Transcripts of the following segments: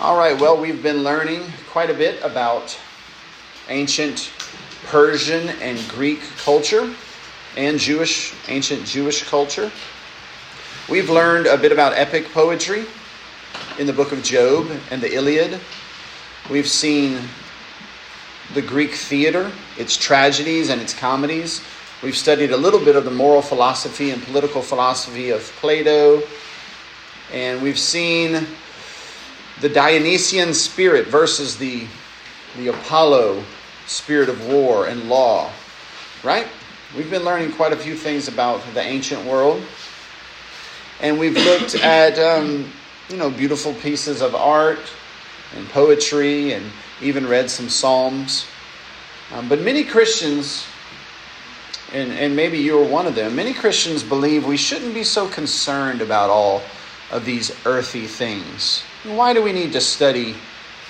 All right, well, we've been learning quite a bit about ancient Persian and Greek culture and Jewish, ancient Jewish culture. We've learned a bit about epic poetry in the book of Job and the Iliad. We've seen the Greek theater, its tragedies and its comedies. We've studied a little bit of the moral philosophy and political philosophy of Plato. And we've seen the Dionysian spirit versus the, the Apollo spirit of war and law, right? We've been learning quite a few things about the ancient world. And we've looked at, um, you know, beautiful pieces of art and poetry and even read some Psalms. Um, but many Christians, and, and maybe you are one of them, many Christians believe we shouldn't be so concerned about all of these earthy things. Why do we need to study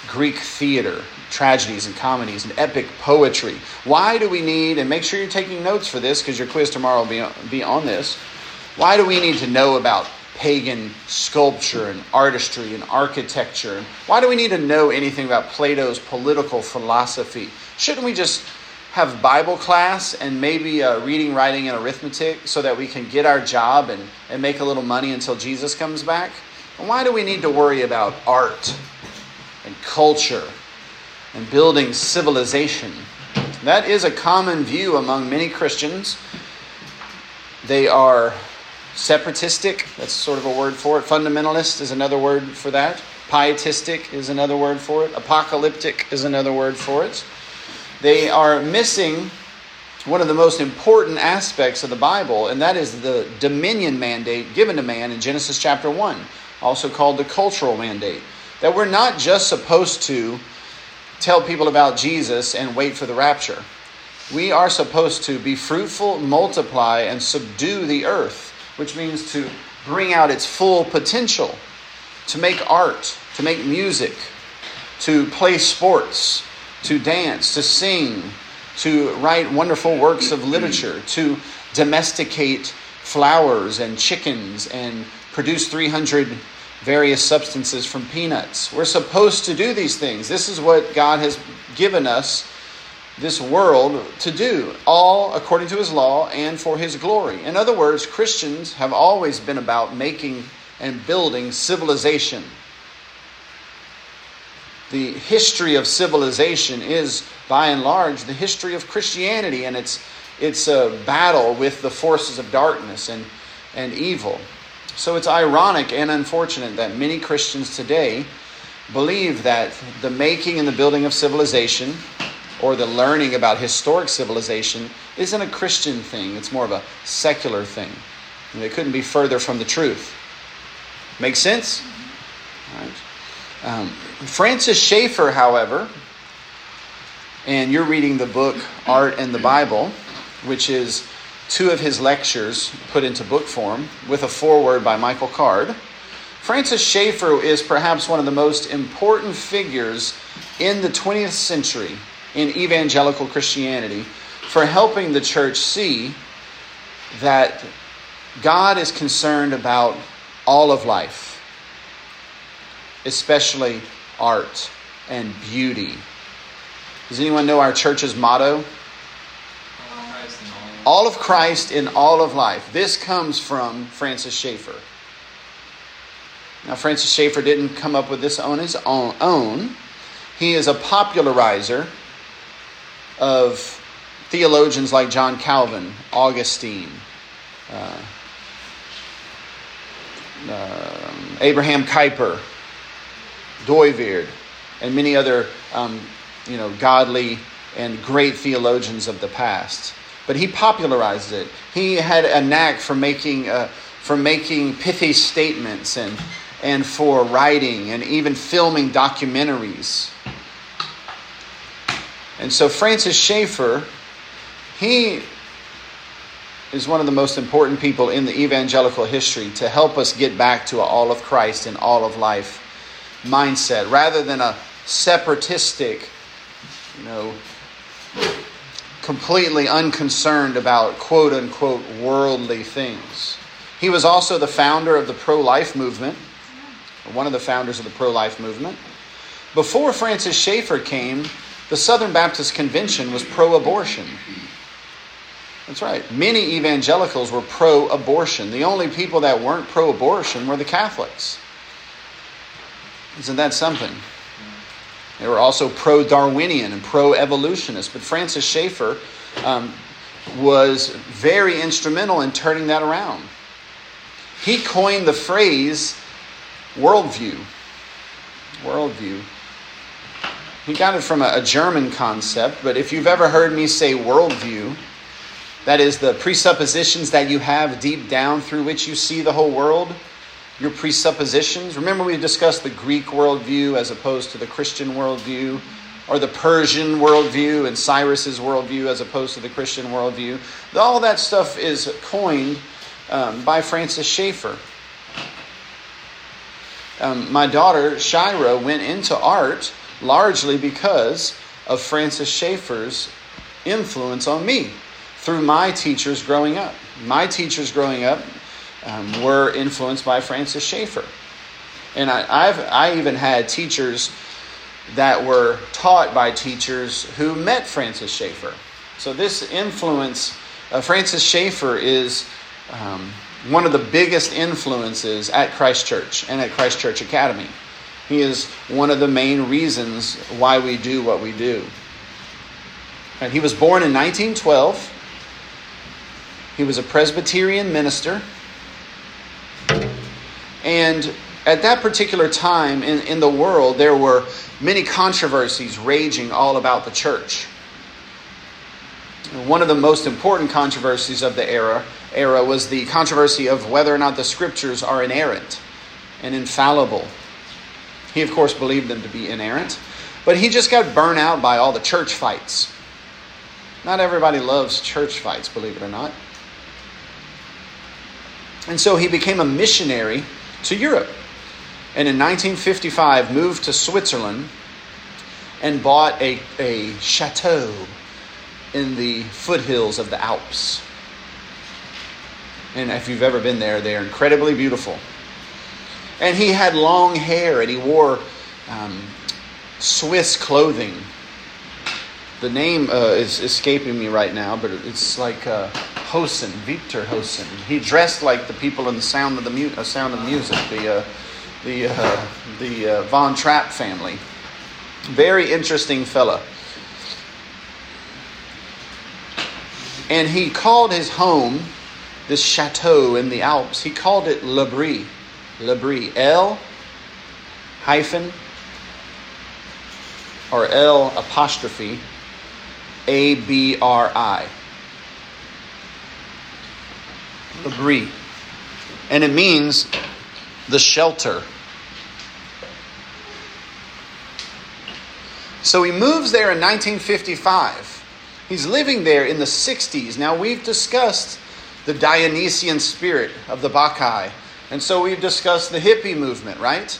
Greek theater, tragedies and comedies, and epic poetry? Why do we need, and make sure you're taking notes for this because your quiz tomorrow will be on, be on this. Why do we need to know about pagan sculpture and artistry and architecture? Why do we need to know anything about Plato's political philosophy? Shouldn't we just have Bible class and maybe uh, reading, writing, and arithmetic so that we can get our job and, and make a little money until Jesus comes back? And why do we need to worry about art and culture and building civilization? That is a common view among many Christians. They are separatistic, that's sort of a word for it. Fundamentalist is another word for that. Pietistic is another word for it. Apocalyptic is another word for it. They are missing one of the most important aspects of the Bible, and that is the dominion mandate given to man in Genesis chapter 1 also called the cultural mandate. That we're not just supposed to tell people about Jesus and wait for the rapture. We are supposed to be fruitful, multiply, and subdue the earth, which means to bring out its full potential, to make art, to make music, to play sports, to dance, to sing, to write wonderful works of literature, to domesticate flowers and chickens and produce 300 various substances from peanuts. We're supposed to do these things. This is what God has given us this world to do, all according to his law and for his glory. In other words, Christians have always been about making and building civilization. The history of civilization is, by and large, the history of Christianity and its, its uh, battle with the forces of darkness and, and evil. So it's ironic and unfortunate that many Christians today believe that the making and the building of civilization or the learning about historic civilization isn't a Christian thing, it's more of a secular thing. And it couldn't be further from the truth. Make sense? Right. Um, Francis Schaeffer, however, and you're reading the book Art and the Bible, which is two of his lectures put into book form with a foreword by Michael Card. Francis Schaeffer is perhaps one of the most important figures in the 20th century in evangelical Christianity for helping the church see that God is concerned about all of life, especially art and beauty. Does anyone know our church's motto? all of Christ in all of life. This comes from Francis Schaeffer. Now, Francis Schaeffer didn't come up with this on his own. He is a popularizer of theologians like John Calvin, Augustine, uh, uh, Abraham Kuyper, Dooyeweerd, and many other um, you know, godly and great theologians of the past but he popularized it. He had a knack for making, uh, for making pithy statements and, and for writing and even filming documentaries. And so Francis Schaeffer, he is one of the most important people in the evangelical history to help us get back to all of Christ and all of life mindset rather than a separatistic, you know, completely unconcerned about quote unquote worldly things. He was also the founder of the pro life movement, one of the founders of the pro life movement. Before Francis Schaeffer came, the Southern Baptist Convention was pro abortion. That's right. Many evangelicals were pro abortion. The only people that weren't pro abortion were the Catholics. Isn't that something? They were also pro Darwinian and pro evolutionist. But Francis Schaeffer um, was very instrumental in turning that around. He coined the phrase worldview. Worldview. He got it from a, a German concept, but if you've ever heard me say worldview, that is the presuppositions that you have deep down through which you see the whole world, your presuppositions. Remember, we discussed the Greek worldview as opposed to the Christian worldview, or the Persian worldview and Cyrus's worldview as opposed to the Christian worldview. All that stuff is coined um, by Francis Schaeffer. Um, my daughter, Shira, went into art largely because of Francis Schaeffer's influence on me through my teachers growing up. My teachers growing up um, were influenced by Francis Schaeffer. And I, I've, I even had teachers that were taught by teachers who met Francis Schaeffer. So this influence, uh, Francis Schaeffer is um, one of the biggest influences at Christ Church and at Christ Church Academy. He is one of the main reasons why we do what we do. And he was born in 1912. He was a Presbyterian minister. And at that particular time in, in the world, there were many controversies raging all about the church. One of the most important controversies of the era, era was the controversy of whether or not the scriptures are inerrant and infallible. He, of course, believed them to be inerrant, but he just got burnt out by all the church fights. Not everybody loves church fights, believe it or not. And so he became a missionary to Europe. And in 1955, moved to Switzerland and bought a, a chateau in the foothills of the Alps. And if you've ever been there, they're incredibly beautiful. And he had long hair and he wore um, Swiss clothing. The name uh, is escaping me right now, but it's like uh, Hosen, Victor Hosen. He dressed like the people in the Sound of the mu- uh, Sound of Music, the uh, the uh, the uh, Von Trapp family. Very interesting fella. And he called his home, this chateau in the Alps, he called it L'Abri. L'Abri. L hyphen or L apostrophe A B R I. L'Abri. And it means the shelter. So he moves there in 1955. He's living there in the 60s. Now, we've discussed the Dionysian spirit of the Bacchae. And so we've discussed the hippie movement, right?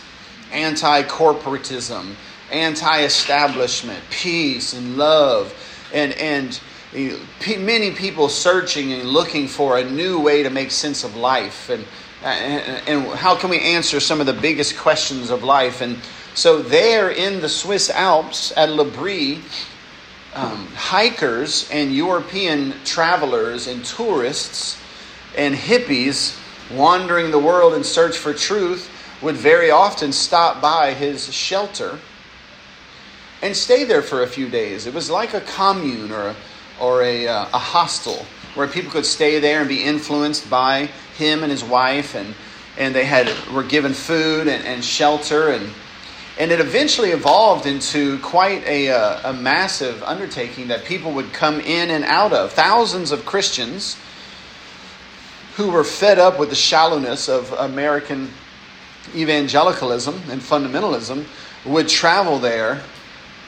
Anti corporatism, anti establishment, peace and love, and, and many people searching and looking for a new way to make sense of life. And, and, how can we answer some of the biggest questions of life? And so, there in the Swiss Alps at L'Abri, um, hikers and European travelers and tourists and hippies wandering the world in search for truth would very often stop by his shelter and stay there for a few days. It was like a commune or a, or a, uh, a hostel where people could stay there and be influenced by him and his wife, and, and they had were given food and, and shelter and and it eventually evolved into quite a, uh, a massive undertaking that people would come in and out of. Thousands of Christians who were fed up with the shallowness of American evangelicalism and fundamentalism would travel there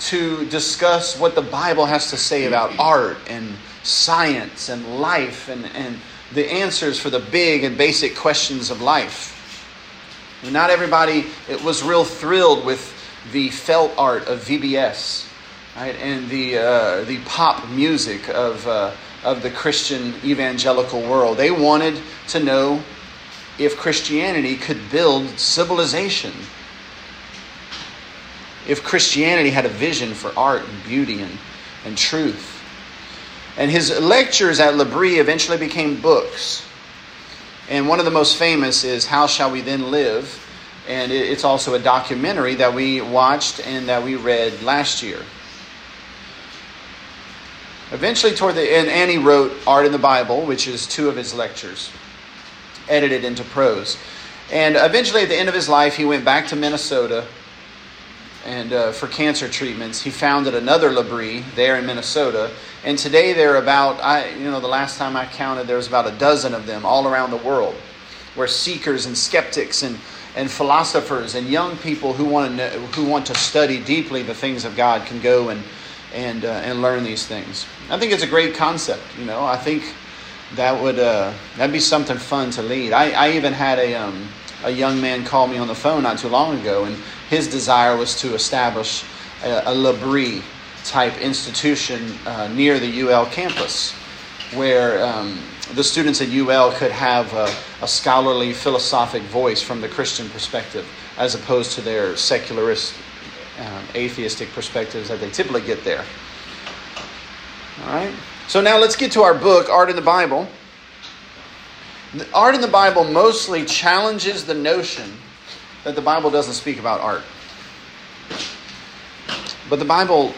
to discuss what the Bible has to say about art and science and life and, and the answers for the big and basic questions of life. Not everybody it was real thrilled with the felt art of VBS, right, and the uh, the pop music of uh, of the Christian evangelical world. They wanted to know if Christianity could build civilization. If Christianity had a vision for art and beauty and, and truth. And his lectures at L'Abri eventually became books. And one of the most famous is How Shall We Then Live? And it's also a documentary that we watched and that we read last year. Eventually, toward the end, Annie wrote Art in the Bible, which is two of his lectures, edited into prose. And eventually, at the end of his life, he went back to Minnesota and uh, for cancer treatments. He founded another L'Abri there in Minnesota, and today there are about I you know the last time I counted there was about a dozen of them all around the world, where seekers and skeptics and and philosophers and young people who want to know, who want to study deeply the things of God can go and and uh, and learn these things. I think it's a great concept. You know, I think that would uh, that'd be something fun to lead. I, I even had a um, a young man called me on the phone not too long ago, and his desire was to establish a, a type institution uh, near the UL campus, where um, the students at UL could have a, a, scholarly, philosophic voice from the Christian perspective, as opposed to their secularist, um, atheistic perspectives that they typically get there. All right. So now let's get to our book, Art in the Bible. The art in the Bible mostly challenges the notion that the Bible doesn't speak about art. But the Bible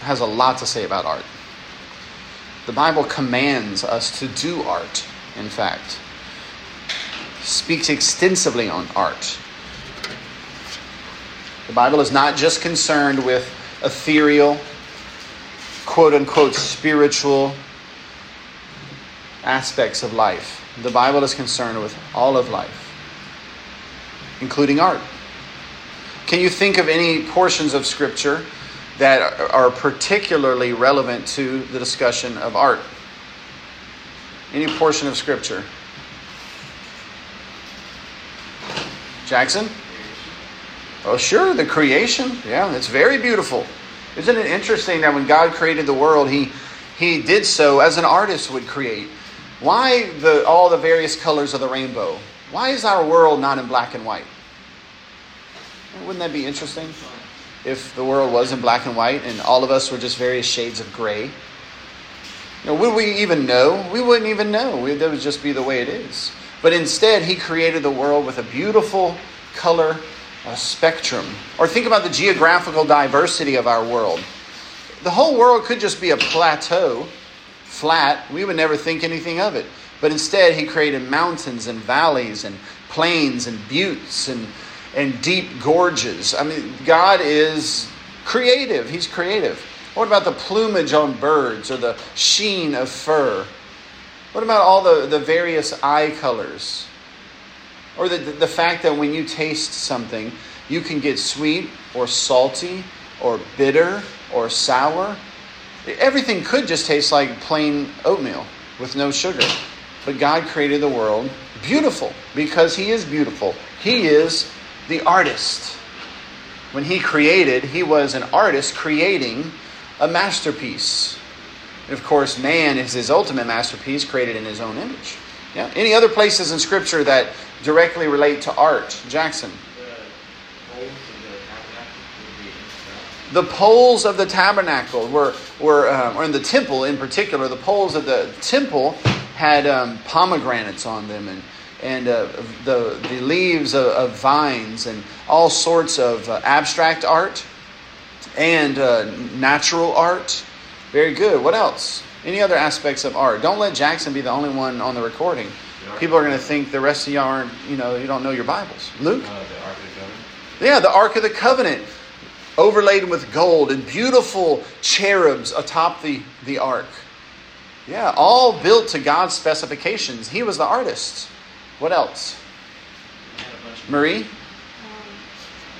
has a lot to say about art. The Bible commands us to do art, in fact, speaks extensively on art. The Bible is not just concerned with ethereal, quote unquote, spiritual aspects of life. The Bible is concerned with all of life, including art. Can you think of any portions of Scripture that are particularly relevant to the discussion of art? Any portion of Scripture? Jackson? Oh, sure, the creation. Yeah, it's very beautiful. Isn't it interesting that when God created the world, He He did so as an artist would create. Why the all the various colors of the rainbow? Why is our world not in black and white? Wouldn't that be interesting? If the world was in black and white and all of us were just various shades of gray. You know, would we even know? We wouldn't even know. That would just be the way it is. But instead, he created the world with a beautiful color spectrum. Or think about the geographical diversity of our world. The whole world could just be a plateau, flat. We would never think anything of it. But instead, he created mountains and valleys and plains and buttes and and deep gorges. I mean, God is creative. He's creative. What about the plumage on birds or the sheen of fur? What about all the, the various eye colors? Or the, the fact that when you taste something, you can get sweet or salty or bitter or sour. Everything could just taste like plain oatmeal with no sugar. But God created the world beautiful because He is beautiful. He is the artist. When he created, he was an artist creating a masterpiece. And of course, man is his ultimate masterpiece created in his own image. Yeah. Any other places in Scripture that directly relate to art? Jackson. The poles of the tabernacle were, were um, or in the temple in particular, the poles of the temple had um, pomegranates on them and and uh, the, the leaves of, of, vines and all sorts of uh, abstract art and uh, natural art. Very good. What else? Any other aspects of art? Don't let Jackson be the only one on the recording. The People are going to think the rest of y'all aren't, you know, you don't know your Bibles. Luke? Uh, the Ark of the Covenant. Yeah, the Ark of the Covenant, overlaid with gold and beautiful cherubs atop the, the ark. Yeah, all built to God's specifications. He was the artist. What else? Marie? Um,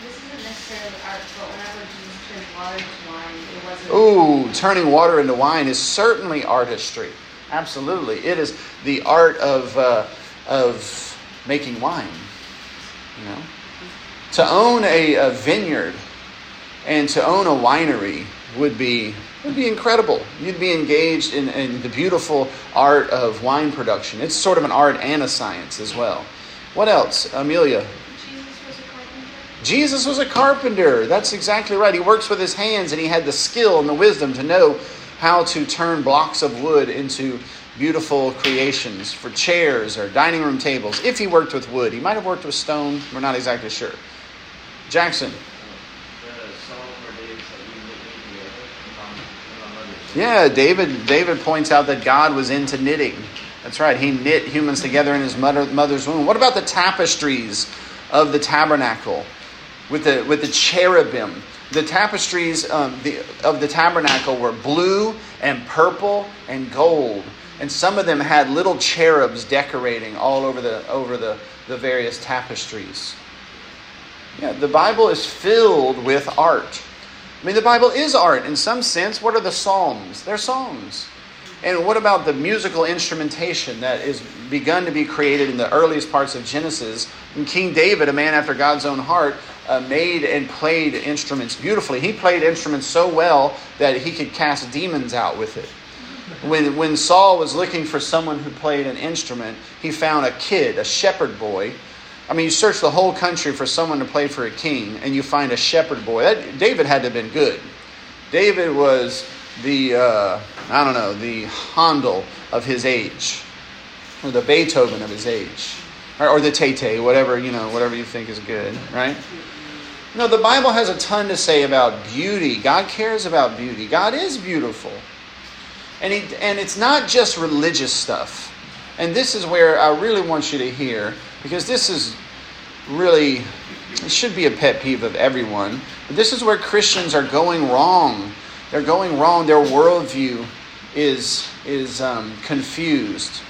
this isn't necessarily art, but whenever Jesus turned water into wine, it wasn't. Ooh, turning water into wine is certainly artistry. Absolutely. It is the art of, uh, of making wine. You know? To own a, a vineyard and to own a winery would be would be incredible. You'd be engaged in, in the beautiful art of wine production. It's sort of an art and a science as well. What else? Amelia? Jesus was a carpenter. Jesus was a carpenter. That's exactly right. He works with his hands and he had the skill and the wisdom to know how to turn blocks of wood into beautiful creations for chairs or dining room tables. If he worked with wood, he might have worked with stone. We're not exactly sure. Jackson. Yeah, David. David points out that God was into knitting. That's right. He knit humans together in his mother, mother's womb. What about the tapestries of the tabernacle with the with the cherubim? The tapestries um, the, of the tabernacle were blue and purple and gold, and some of them had little cherubs decorating all over the over the, the various tapestries. Yeah, the Bible is filled with art. I mean, the Bible is art in some sense. What are the Psalms? They're songs. And what about the musical instrumentation that is begun to be created in the earliest parts of Genesis? And King David, a man after God's own heart, uh, made and played instruments beautifully. He played instruments so well that he could cast demons out with it. When, when Saul was looking for someone who played an instrument, he found a kid, a shepherd boy, I mean, you search the whole country for someone to play for a king, and you find a shepherd boy. That, David had to have been good. David was the, uh, I don't know, the Handel of his age, or the Beethoven of his age, or, or the Tete, whatever, you know, whatever you think is good, right? No, the Bible has a ton to say about beauty. God cares about beauty. God is beautiful. And, he, and it's not just religious stuff. And this is where I really want you to hear, because this is really, it should be a pet peeve of everyone. But this is where Christians are going wrong. They're going wrong. Their worldview is, is um, confused.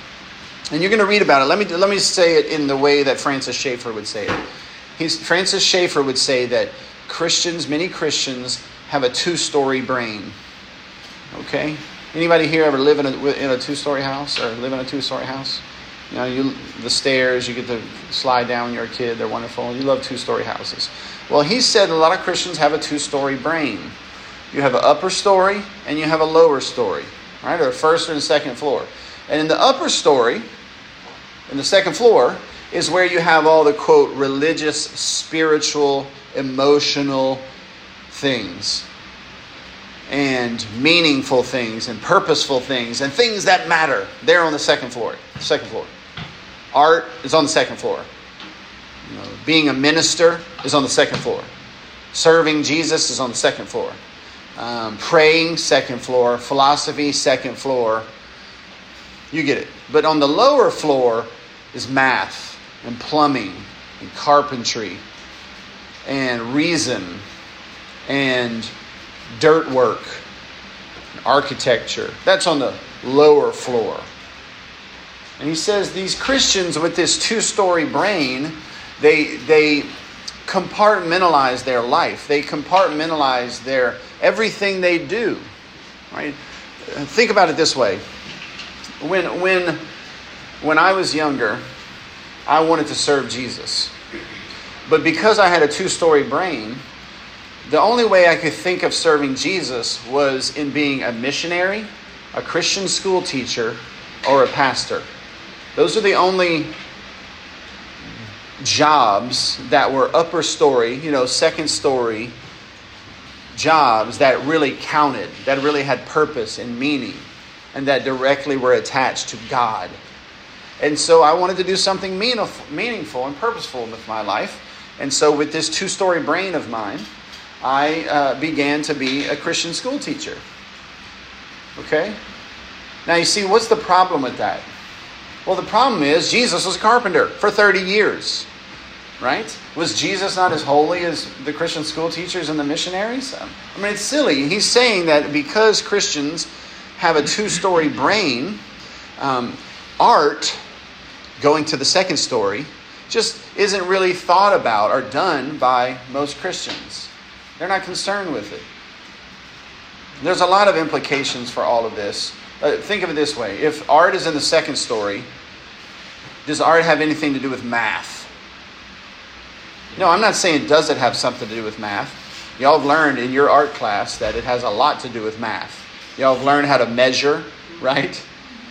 And you're going to read about it. Let me, let me say it in the way that Francis Schaeffer would say it. He's, Francis Schaeffer would say that Christians, many Christians, have a two story brain. Okay? Anybody here ever live in a, in a two story house or live in a two story house? You know, you the stairs, you get to slide down when you're a kid. They're wonderful. You love two-story houses. Well, he said a lot of Christians have a two-story brain. You have an upper story and you have a lower story, right? Or first and second floor. And in the upper story, in the second floor, is where you have all the quote religious, spiritual, emotional things and meaningful things and purposeful things and things that matter. They're on the second floor. Second floor. Art is on the second floor. You know, being a minister is on the second floor. Serving Jesus is on the second floor. Um, praying, second floor. Philosophy, second floor. You get it. But on the lower floor is math and plumbing and carpentry and reason and dirt work, and architecture. That's on the lower floor. And he says these Christians with this two story brain, they, they compartmentalize their life. They compartmentalize their everything they do. Right? Think about it this way. When, when, when I was younger, I wanted to serve Jesus. But because I had a two story brain, the only way I could think of serving Jesus was in being a missionary, a Christian school teacher, or a pastor. Those are the only jobs that were upper story, you know, second story jobs that really counted, that really had purpose and meaning, and that directly were attached to God. And so I wanted to do something meaningful and purposeful with my life. And so, with this two story brain of mine, I uh, began to be a Christian school teacher. Okay? Now, you see, what's the problem with that? Well, the problem is Jesus was a carpenter for 30 years, right? Was Jesus not as holy as the Christian school teachers and the missionaries? I mean, it's silly. He's saying that because Christians have a two story brain, um, art, going to the second story, just isn't really thought about or done by most Christians. They're not concerned with it. There's a lot of implications for all of this. Uh, think of it this way if art is in the second story, does art have anything to do with math? No, I'm not saying does it have something to do with math. Y'all have learned in your art class that it has a lot to do with math. Y'all have learned how to measure, right?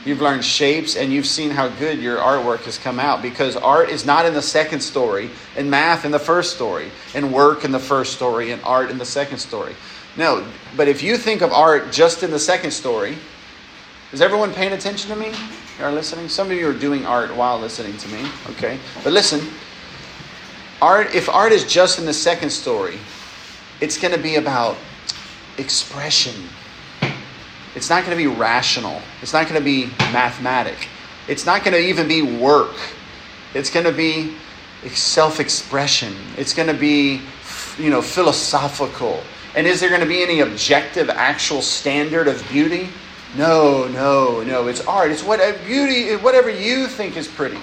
You've learned shapes and you've seen how good your artwork has come out because art is not in the second story, and math in the first story, and work in the first story, and art in the second story. No, but if you think of art just in the second story, is everyone paying attention to me? You are listening? Some of you are doing art while listening to me. Okay. But listen, art if art is just in the second story, it's going to be about expression it's not going to be rational. It's not going to be mathematic. It's not going to even be work. It's going to be self-expression. It's going to be, you know, philosophical. And is there going to be any objective, actual standard of beauty? No, no, no. It's art. It's what beauty, whatever you think is pretty.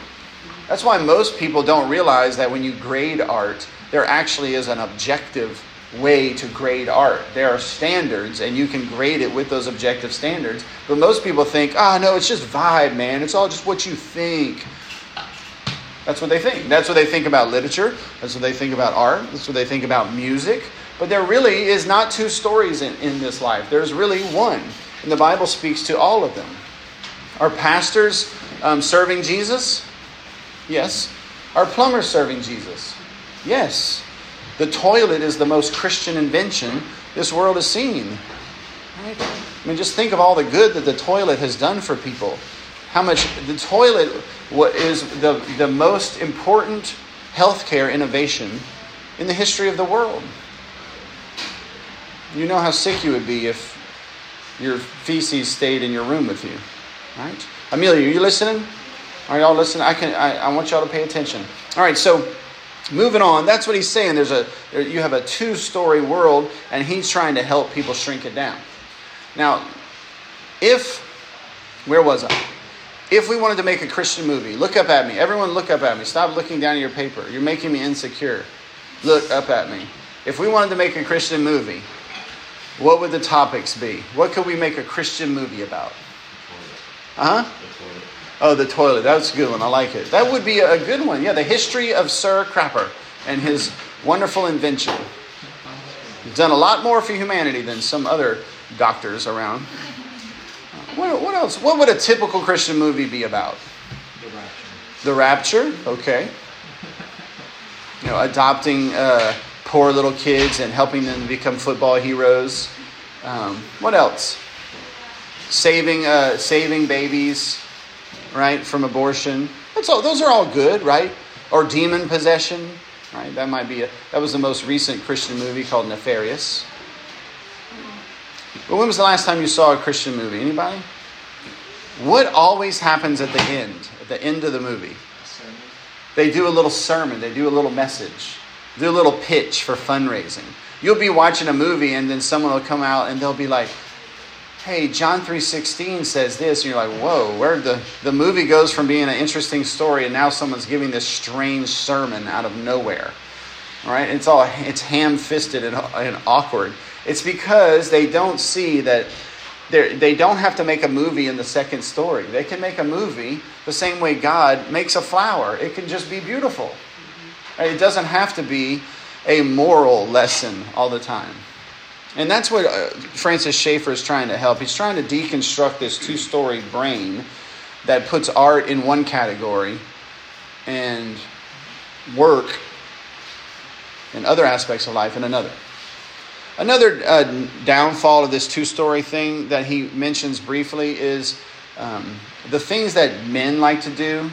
That's why most people don't realize that when you grade art, there actually is an objective way to grade art. There are standards, and you can grade it with those objective standards. But most people think, ah, oh, no, it's just vibe, man. It's all just what you think. That's what they think. That's what they think about literature. That's what they think about art. That's what they think about music. But there really is not two stories in, in this life, there's really one. And the Bible speaks to all of them. Are pastors um, serving Jesus? Yes. Are plumbers serving Jesus? Yes. The toilet is the most Christian invention this world has seen. Right? I mean, just think of all the good that the toilet has done for people. How much the toilet is the, the most important healthcare innovation in the history of the world. You know how sick you would be if your feces stayed in your room with you, right? Amelia, are you listening? Are y'all listening? I can. I, I want y'all to pay attention. All right, so moving on that's what he's saying there's a you have a two-story world and he's trying to help people shrink it down now if where was i if we wanted to make a christian movie look up at me everyone look up at me stop looking down at your paper you're making me insecure look up at me if we wanted to make a christian movie what would the topics be what could we make a christian movie about Uh huh Oh, the toilet. That's a good one. I like it. That would be a good one. Yeah, the history of Sir Crapper and his wonderful invention. He's done a lot more for humanity than some other doctors around. What, what else? What would a typical Christian movie be about? The rapture. The rapture. Okay. You know, adopting uh, poor little kids and helping them become football heroes. Um, what else? Saving, uh, saving babies right, from abortion. That's all, those are all good, right? Or demon possession, right? That might be a, that was the most recent Christian movie called Nefarious. But when was the last time you saw a Christian movie? Anybody? What always happens at the end, at the end of the movie? They do a little sermon, they do a little message, do a little pitch for fundraising. You'll be watching a movie and then someone will come out and they'll be like, hey, John 3.16 says this, and you're like, whoa, where the, the movie goes from being an interesting story and now someone's giving this strange sermon out of nowhere. All right, it's all it's ham-fisted and, and awkward. It's because they don't see that they don't have to make a movie in the second story. They can make a movie the same way God makes a flower. It can just be beautiful. It doesn't have to be a moral lesson all the time. And that's what uh, Francis Schaeffer is trying to help. He's trying to deconstruct this two story brain that puts art in one category and work and other aspects of life in another. Another uh, downfall of this two story thing that he mentions briefly is um, the things that men like to do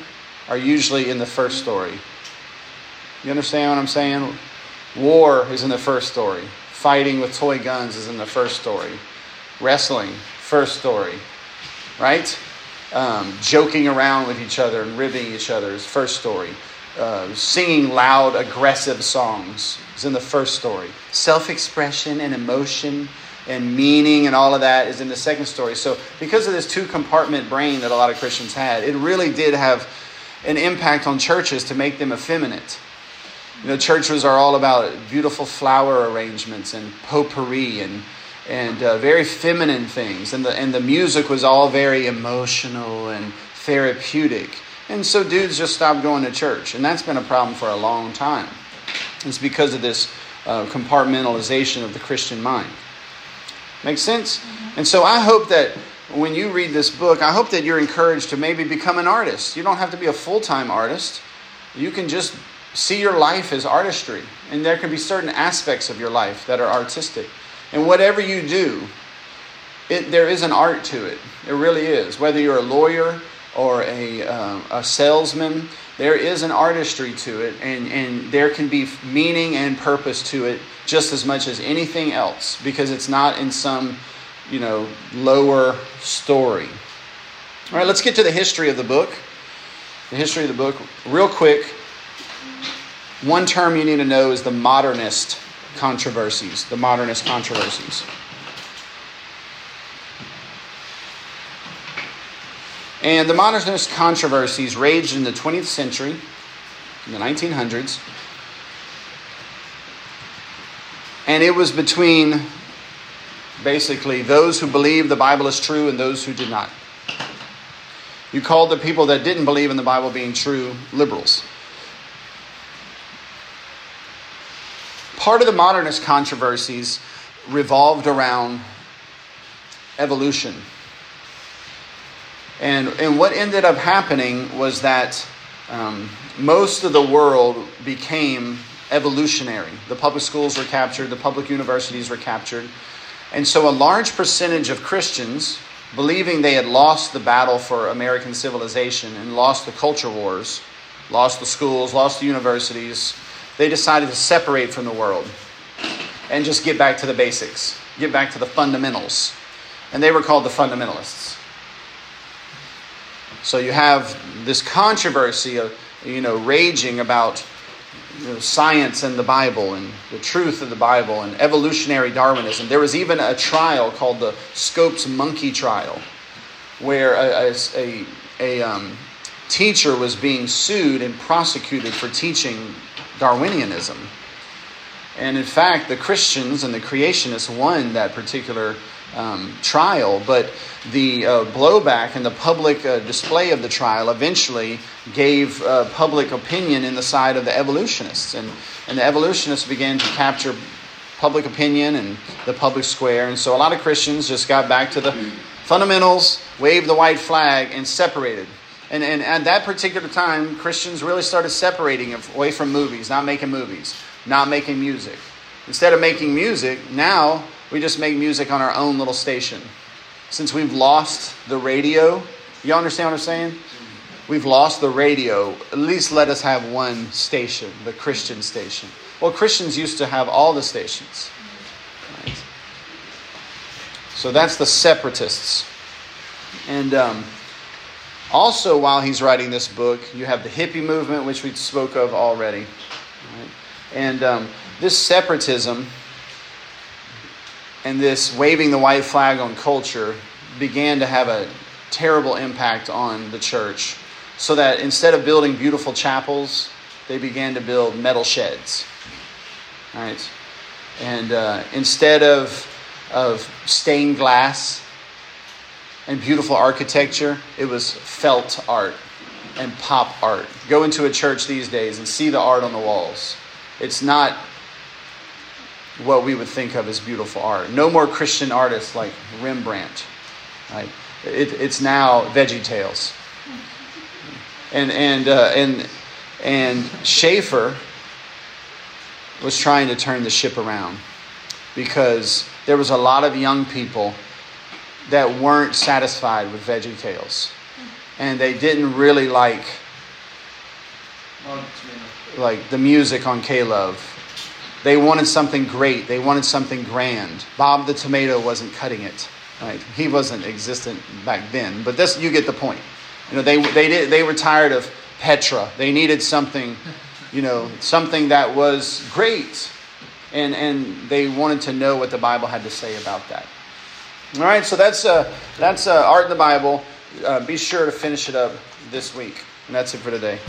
are usually in the first story. You understand what I'm saying? War is in the first story. Fighting with toy guns is in the first story. Wrestling, first story. Right? Um, joking around with each other and ribbing each other is first story. Uh, singing loud, aggressive songs is in the first story. Self expression and emotion and meaning and all of that is in the second story. So, because of this two compartment brain that a lot of Christians had, it really did have an impact on churches to make them effeminate. You know, churches are all about beautiful flower arrangements and potpourri and and uh, very feminine things, and the and the music was all very emotional and therapeutic. And so dudes just stopped going to church, and that's been a problem for a long time. It's because of this uh, compartmentalization of the Christian mind. Make sense? Mm-hmm. And so I hope that when you read this book, I hope that you're encouraged to maybe become an artist. You don't have to be a full time artist. You can just see your life as artistry. And there can be certain aspects of your life that are artistic. And whatever you do, it, there is an art to it. It really is. Whether you're a lawyer or a, uh, a salesman, there is an artistry to it, and, and there can be meaning and purpose to it just as much as anything else because it's not in some, you know, lower story. All right, let's get to the history of the book. The history of the book, real quick. One term you need to know is the modernist controversies. The modernist controversies. And the modernist controversies raged in the 20th century, in the 1900s. And it was between basically those who believed the Bible is true and those who did not. You called the people that didn't believe in the Bible being true liberals. Part of the modernist controversies revolved around evolution and, and what ended up happening was that um, most of the world became evolutionary. The public schools were captured, the public universities were captured. And so a large percentage of Christians, believing they had lost the battle for American civilization and lost the culture wars, lost the schools, lost the universities, they decided to separate from the world and just get back to the basics, get back to the fundamentals. And they were called the fundamentalists. So you have this controversy of, you know, raging about you know, science and the Bible and the truth of the Bible and evolutionary Darwinism. There was even a trial called the Scopes Monkey Trial, where a, a, a um, teacher was being sued and prosecuted for teaching Darwinianism. And in fact, the Christians and the creationists won that particular um, trial, but the uh, blowback and the public uh, display of the trial eventually gave uh, public opinion in the side of the evolutionists. And, and the evolutionists began to capture public opinion and the public square. And so a lot of Christians just got back to the fundamentals, waved the white flag, and separated. And, and at that particular time, Christians really started separating away from movies, not making movies, not making music. Instead of making music, now we just make music on our own little station. Since we've lost the radio, you understand what I'm saying? We've lost the radio. At least let us have one station, the Christian station. Well, Christians used to have all the stations. Right? So that's the separatists. And um, also, while he's writing this book, you have the hippie movement, which we spoke of already. Right? And um, this separatism and this waving the white flag on culture began to have a terrible impact on the church. So that instead of building beautiful chapels, they began to build metal sheds. Right? And uh, instead of, of stained glass and beautiful architecture, it was felt art and pop art. Go into a church these days and see the art on the walls. It's not what we would think of as beautiful art. No more Christian artists like Rembrandt. Right? It, it's now Veggie Tales. And, and, uh, and, and Schaeffer was trying to turn the ship around because there was a lot of young people that weren't satisfied with Veggie Tales. And they didn't really like like the music on K-Love they wanted something great. They wanted something grand. Bob the tomato wasn't cutting it. Right? He wasn't existent back then. But this, you get the point. You know, they, they, did, they were tired of Petra. They needed something, you know, something that was great. And, and they wanted to know what the Bible had to say about that. All right, so that's, uh, that's uh, Art in the Bible. Uh, be sure to finish it up this week. And that's it for today.